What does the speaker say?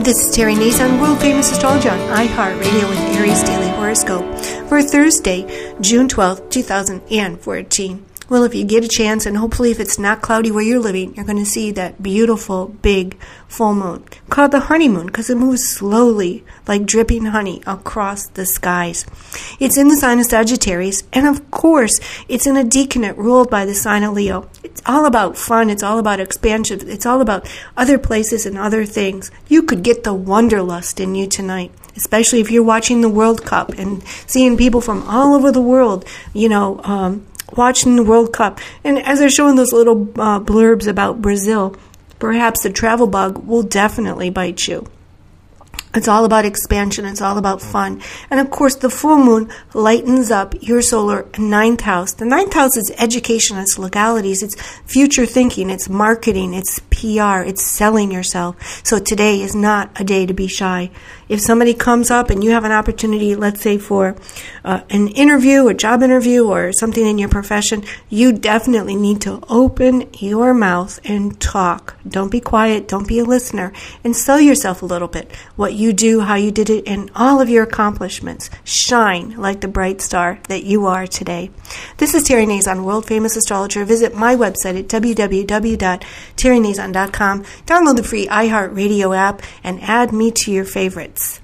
This is Terry Nazon, world famous astrologer on iHeartRadio with Aries Daily Horoscope for Thursday, June 12th, 2014. Well, if you get a chance, and hopefully if it's not cloudy where you're living, you're going to see that beautiful, big full moon called the honeymoon because it moves slowly like dripping honey across the skies. It's in the sign of Sagittarius, and of course, it's in a decanate ruled by the sign of Leo. It's all about fun, it's all about expansion, it's all about other places and other things. You could get the wanderlust in you tonight especially if you're watching the World Cup and seeing people from all over the world, you know, um, watching the World Cup. And as they're showing those little uh, blurbs about Brazil, perhaps the travel bug will definitely bite you. It's all about expansion. It's all about fun. And of course, the full moon lightens up your solar ninth house. The ninth house is education, it's legalities, it's future thinking, it's marketing, it's PR, it's selling yourself. So today is not a day to be shy. If somebody comes up and you have an opportunity, let's say for uh, an interview, a job interview, or something in your profession, you definitely need to open your mouth and talk. Don't be quiet. Don't be a listener and sell yourself a little bit. What you do, how you did it, and all of your accomplishments. Shine like the bright star that you are today. This is Terry Nazon, world famous astrologer. Visit my website at www.terrynazon.com. Download the free iHeartRadio app and add me to your favorites.